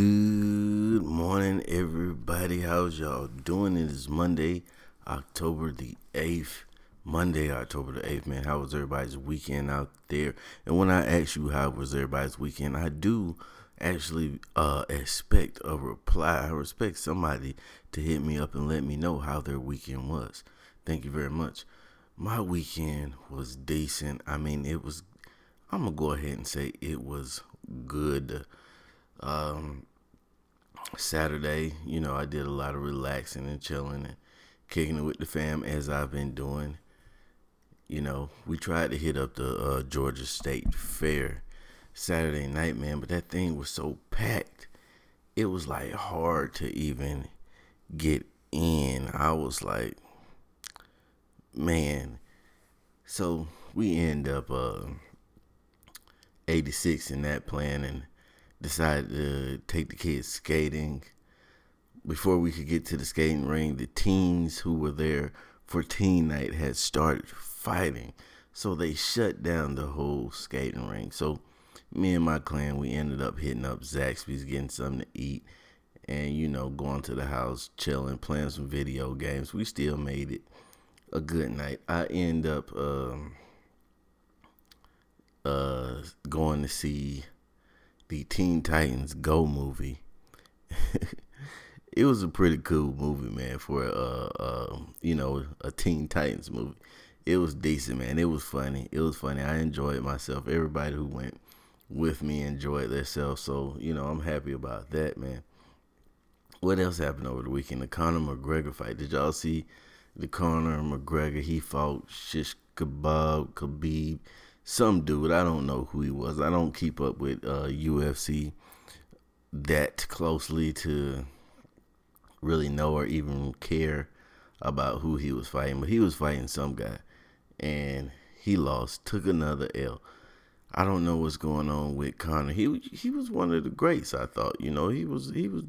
Good morning, everybody. How's y'all doing? It is Monday, October the 8th. Monday, October the 8th, man. How was everybody's weekend out there? And when I ask you how was everybody's weekend, I do actually uh, expect a reply. I respect somebody to hit me up and let me know how their weekend was. Thank you very much. My weekend was decent. I mean, it was, I'm going to go ahead and say it was good. Um, Saturday, you know, I did a lot of relaxing and chilling and kicking it with the fam as I've been doing. You know, we tried to hit up the uh, Georgia State Fair Saturday night, man, but that thing was so packed. It was like hard to even get in. I was like, man. So we end up uh, 86 in that plan and decided to take the kids skating. Before we could get to the skating ring, the teens who were there for teen night had started fighting. So they shut down the whole skating ring. So me and my clan, we ended up hitting up Zaxby's, getting something to eat, and you know, going to the house, chilling, playing some video games. We still made it a good night. I end up um, uh, going to see the Teen Titans Go movie. it was a pretty cool movie, man, for uh, uh, you know, a Teen Titans movie. It was decent, man. It was funny. It was funny. I enjoyed myself. Everybody who went with me enjoyed themselves. So, you know, I'm happy about that, man. What else happened over the weekend? The Conor McGregor fight. Did y'all see the Conor McGregor? He fought Shish Kebab, Khabib some dude. I don't know who he was. I don't keep up with uh, UFC that closely to really know or even care about who he was fighting. But he was fighting some guy, and he lost. Took another L. I don't know what's going on with Conor. He he was one of the greats. I thought. You know, he was he was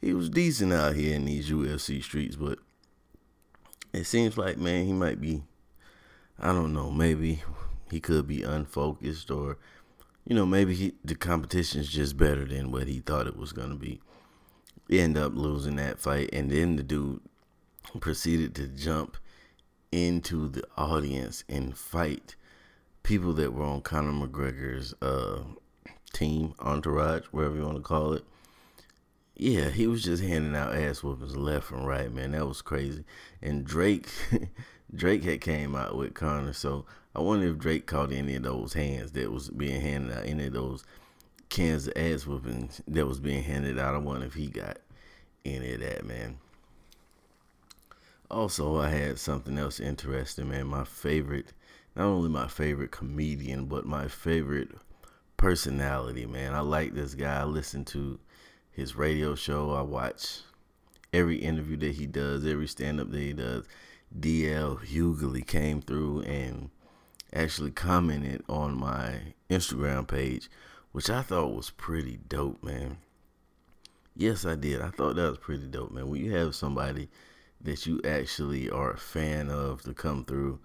he was decent out here in these UFC streets, but it seems like man, he might be. I don't know. Maybe he could be unfocused or you know maybe he, the competition is just better than what he thought it was going to be he ended up losing that fight and then the dude proceeded to jump into the audience and fight people that were on Conor McGregor's uh, team entourage whatever you want to call it yeah, he was just handing out ass whoopings left and right, man. That was crazy. And Drake, Drake had came out with Conor, so I wonder if Drake caught any of those hands that was being handed out, any of those cans of ass whoopings that was being handed out. I wonder if he got any of that, man. Also, I had something else interesting, man. My favorite, not only my favorite comedian, but my favorite personality, man. I like this guy. I listen to his radio show. I watch every interview that he does, every stand up that he does. DL Hughley came through and actually commented on my Instagram page, which I thought was pretty dope, man. Yes, I did. I thought that was pretty dope, man. When you have somebody that you actually are a fan of to come through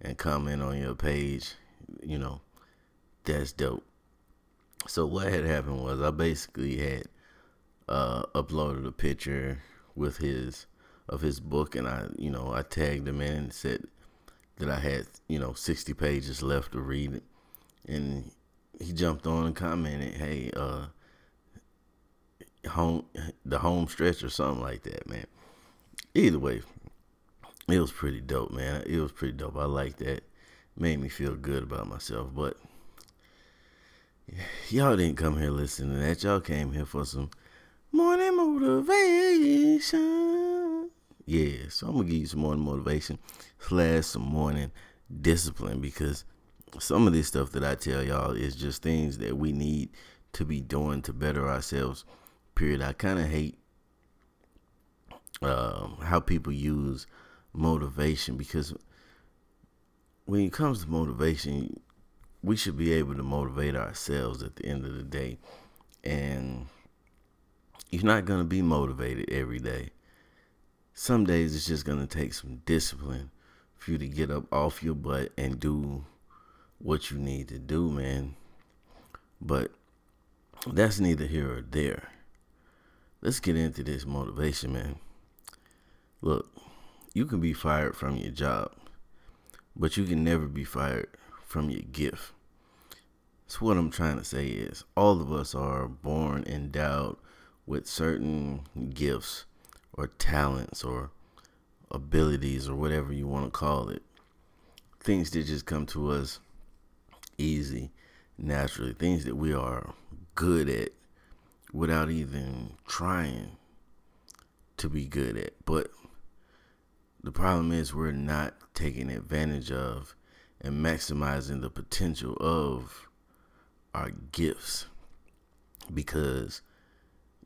and comment on your page, you know, that's dope. So what had happened was I basically had uh, uploaded a picture with his of his book, and I, you know, I tagged him in and said that I had, you know, 60 pages left to read, and he jumped on and commented, "Hey, uh, home the home stretch or something like that, man." Either way, it was pretty dope, man. It was pretty dope. I like that. Made me feel good about myself, but y'all didn't come here listening to that. Y'all came here for some morning motivation. Yeah, so I'm gonna give you some morning motivation slash some morning discipline because some of this stuff that I tell y'all is just things that we need to be doing to better ourselves. Period. I kind of hate um, how people use motivation because when it comes to motivation, we should be able to motivate ourselves at the end of the day. And you're not to be motivated every day. Some days it's just to take some discipline for you to get up off your butt and do what you need to do, man. But that's neither here or there. let's get into this motivation, man. Look, you can be fired from your job, but you can never be fired from your gift. So what I'm trying to say is all of us are born endowed with certain gifts or talents or abilities or whatever you want to call it. Things that just come to us easy, naturally, things that we are good at without even trying to be good at. But the problem is we're not taking advantage of and maximizing the potential of our gifts because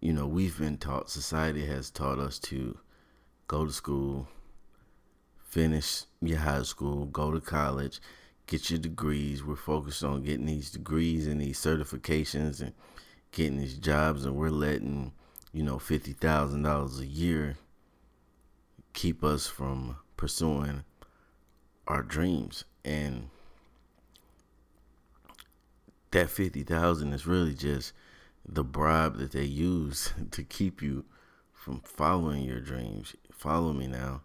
you know we've been taught society has taught us to go to school finish your high school go to college get your degrees. We're focused on getting these degrees and these certifications and getting these jobs and we're letting you know $50,000 a year keep us from pursuing our dreams. And that 50,000 is really just the bribe that they use to keep you from following your dreams. Follow me now.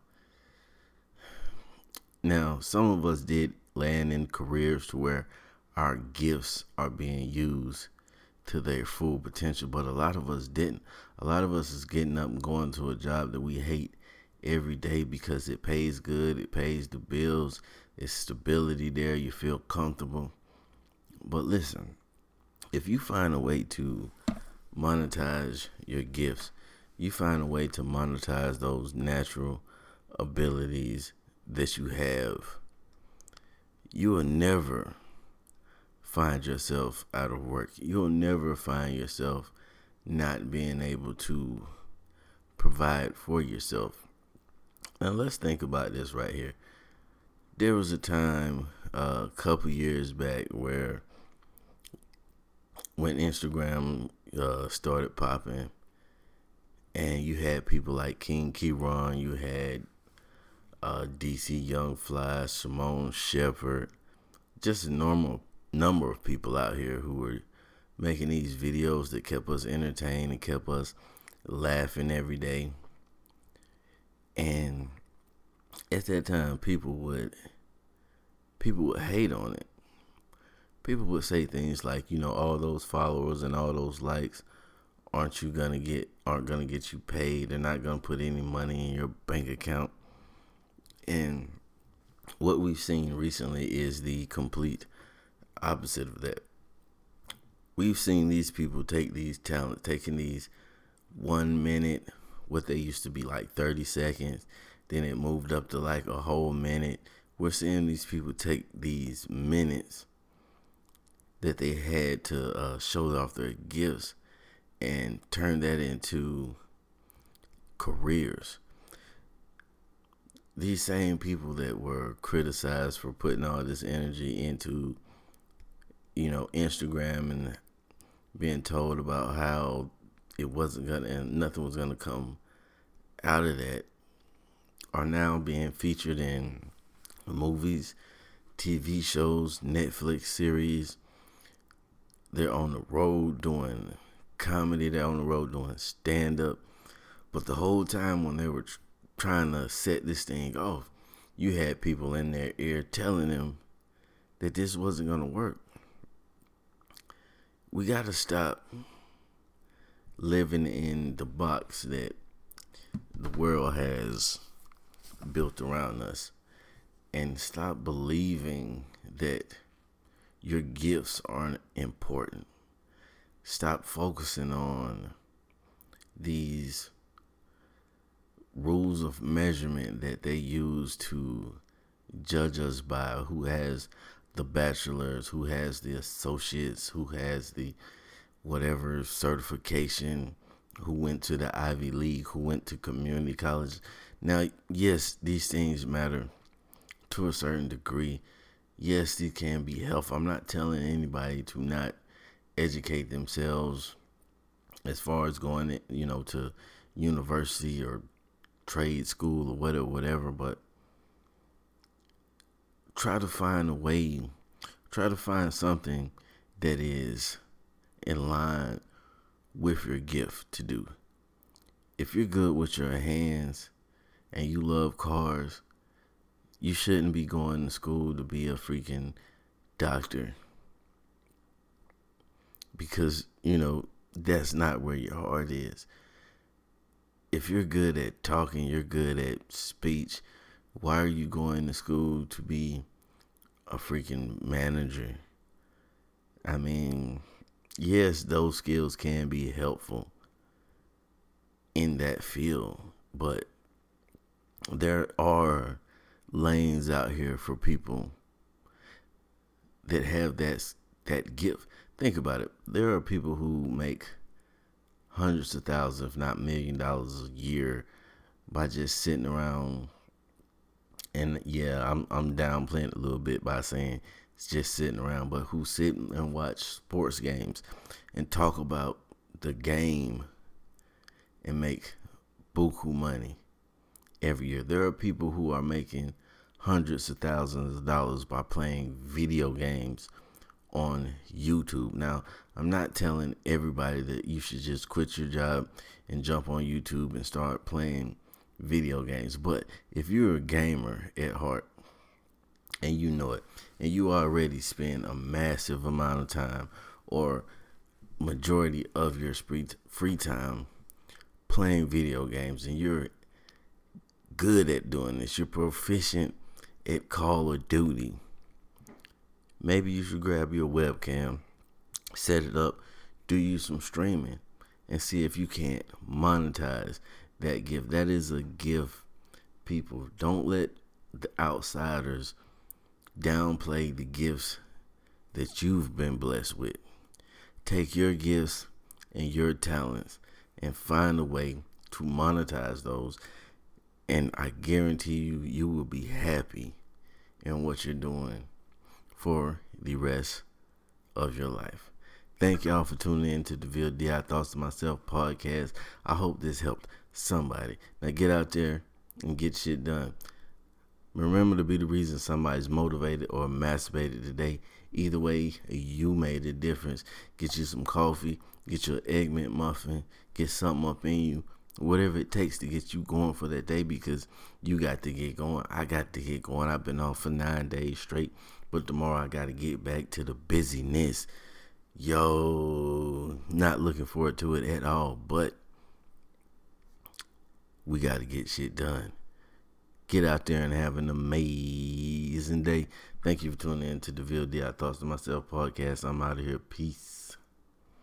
Now, some of us did land in careers to where our gifts are being used to their full potential, but a lot of us didn't. A lot of us is getting up and going to a job that we hate every day because it pays good, it pays the bills, it's stability there, you feel comfortable. But listen, if you find a way to monetize your gifts, you find a way to monetize those natural abilities that you have, you will never find yourself out of work. You'll never find yourself not being able to provide for yourself. Now let's think about this right here. There was a time uh, a couple years back where when Instagram uh, started popping, and you had people like King Keraun, you had uh, DC Young Fly, Simone Shepherd, just a normal number of people out here who were making these videos that kept us entertained and kept us laughing every day. And at that time, people would people would hate on it. People would say things like, you know, all those followers and all those likes, aren't you gonna get aren't gonna get you paid? They're not gonna put any money in your bank account. And what we've seen recently is the complete opposite of that. We've seen these people take these talents, taking these one minute what they used to be like 30 seconds. Then it moved up to like a whole minute. We're seeing these people take these minutes that they had to uh, show off their gifts and turn that into careers. These same people that were criticized for putting all this energy into, you know, Instagram and being told about how it wasn't gonna and nothing was gonna come out of that are now being featured in movies, TV shows, Netflix series. They're on the road doing comedy, they're on the road doing stand up. But the whole time when they were tr- trying to set this thing off, you had people in their ear telling them that this wasn't going to work. We got to stop living in the box that the world has built around us and stop believing that your gifts aren't important. Stop focusing on these rules of measurement that they use to judge us by who has the bachelors, who has the associates, who has the whatever certification, who went to the Ivy League, who went to community college. Now, yes, these things matter to a certain degree. Yes, these can be helpful. I'm not telling anybody to not educate themselves as far as going, you know, to university or trade school or whatever, whatever. But try to find a way, try to find something that is in line with your gift to do. if you're good with your hands and you love cars, you shouldn't be going to school to be a freaking doctor. Because, you know, that's not where your heart is. If you're good at talking, you're good at speech, why are you going to school to be a freaking manager? I mean, yes, those skills can be helpful in that field, but there are lanes out here for people that have that that gift. Think about it. There are people who make hundreds of thousands, if not million dollars a year by just sitting around and yeah, I'm I'm downplaying it a little bit by saying it's just sitting around, but who sit and watch sports games and talk about the game and make buku money every year. There are people who are making hundreds of thousands of dollars by playing video games on YouTube. Now, I'm not telling everybody that you should just quit your job and jump on YouTube and start playing video games. But if you're a gamer at heart and you know it, and you already spend a massive amount of time or majority of your free time playing video games and you're good at doing this, you're proficient at Call of Duty, maybe you should grab your webcam, set it up, do you some streaming, and see if you can't monetize that gift. That is a gift, people. Don't let the outsiders downplay the gifts that you've been blessed with. Take your gifts and your talents and find a way to monetize those. And I guarantee you, you will be happy in what you're doing for the rest of your life. Thank y'all for tuning in to the VLDI Thoughts to Myself podcast. I hope this helped somebody. Now get out there and get shit done. Remember to be the reason somebody's motivated or masturbated today. Either way, you made a difference. Get you some coffee, get your egg muffin, get something up in you, whatever it takes to get you going for that day because you got to get going. I got to get going. I've been off for nine days straight, but tomorrow I got to get back to the busyness. Yo, not looking forward to it at all, but we got to get shit done. Get out there and have an amazing day. Thank you for tuning in to the VLD Thoughts to Myself podcast. I'm out of here. Peace.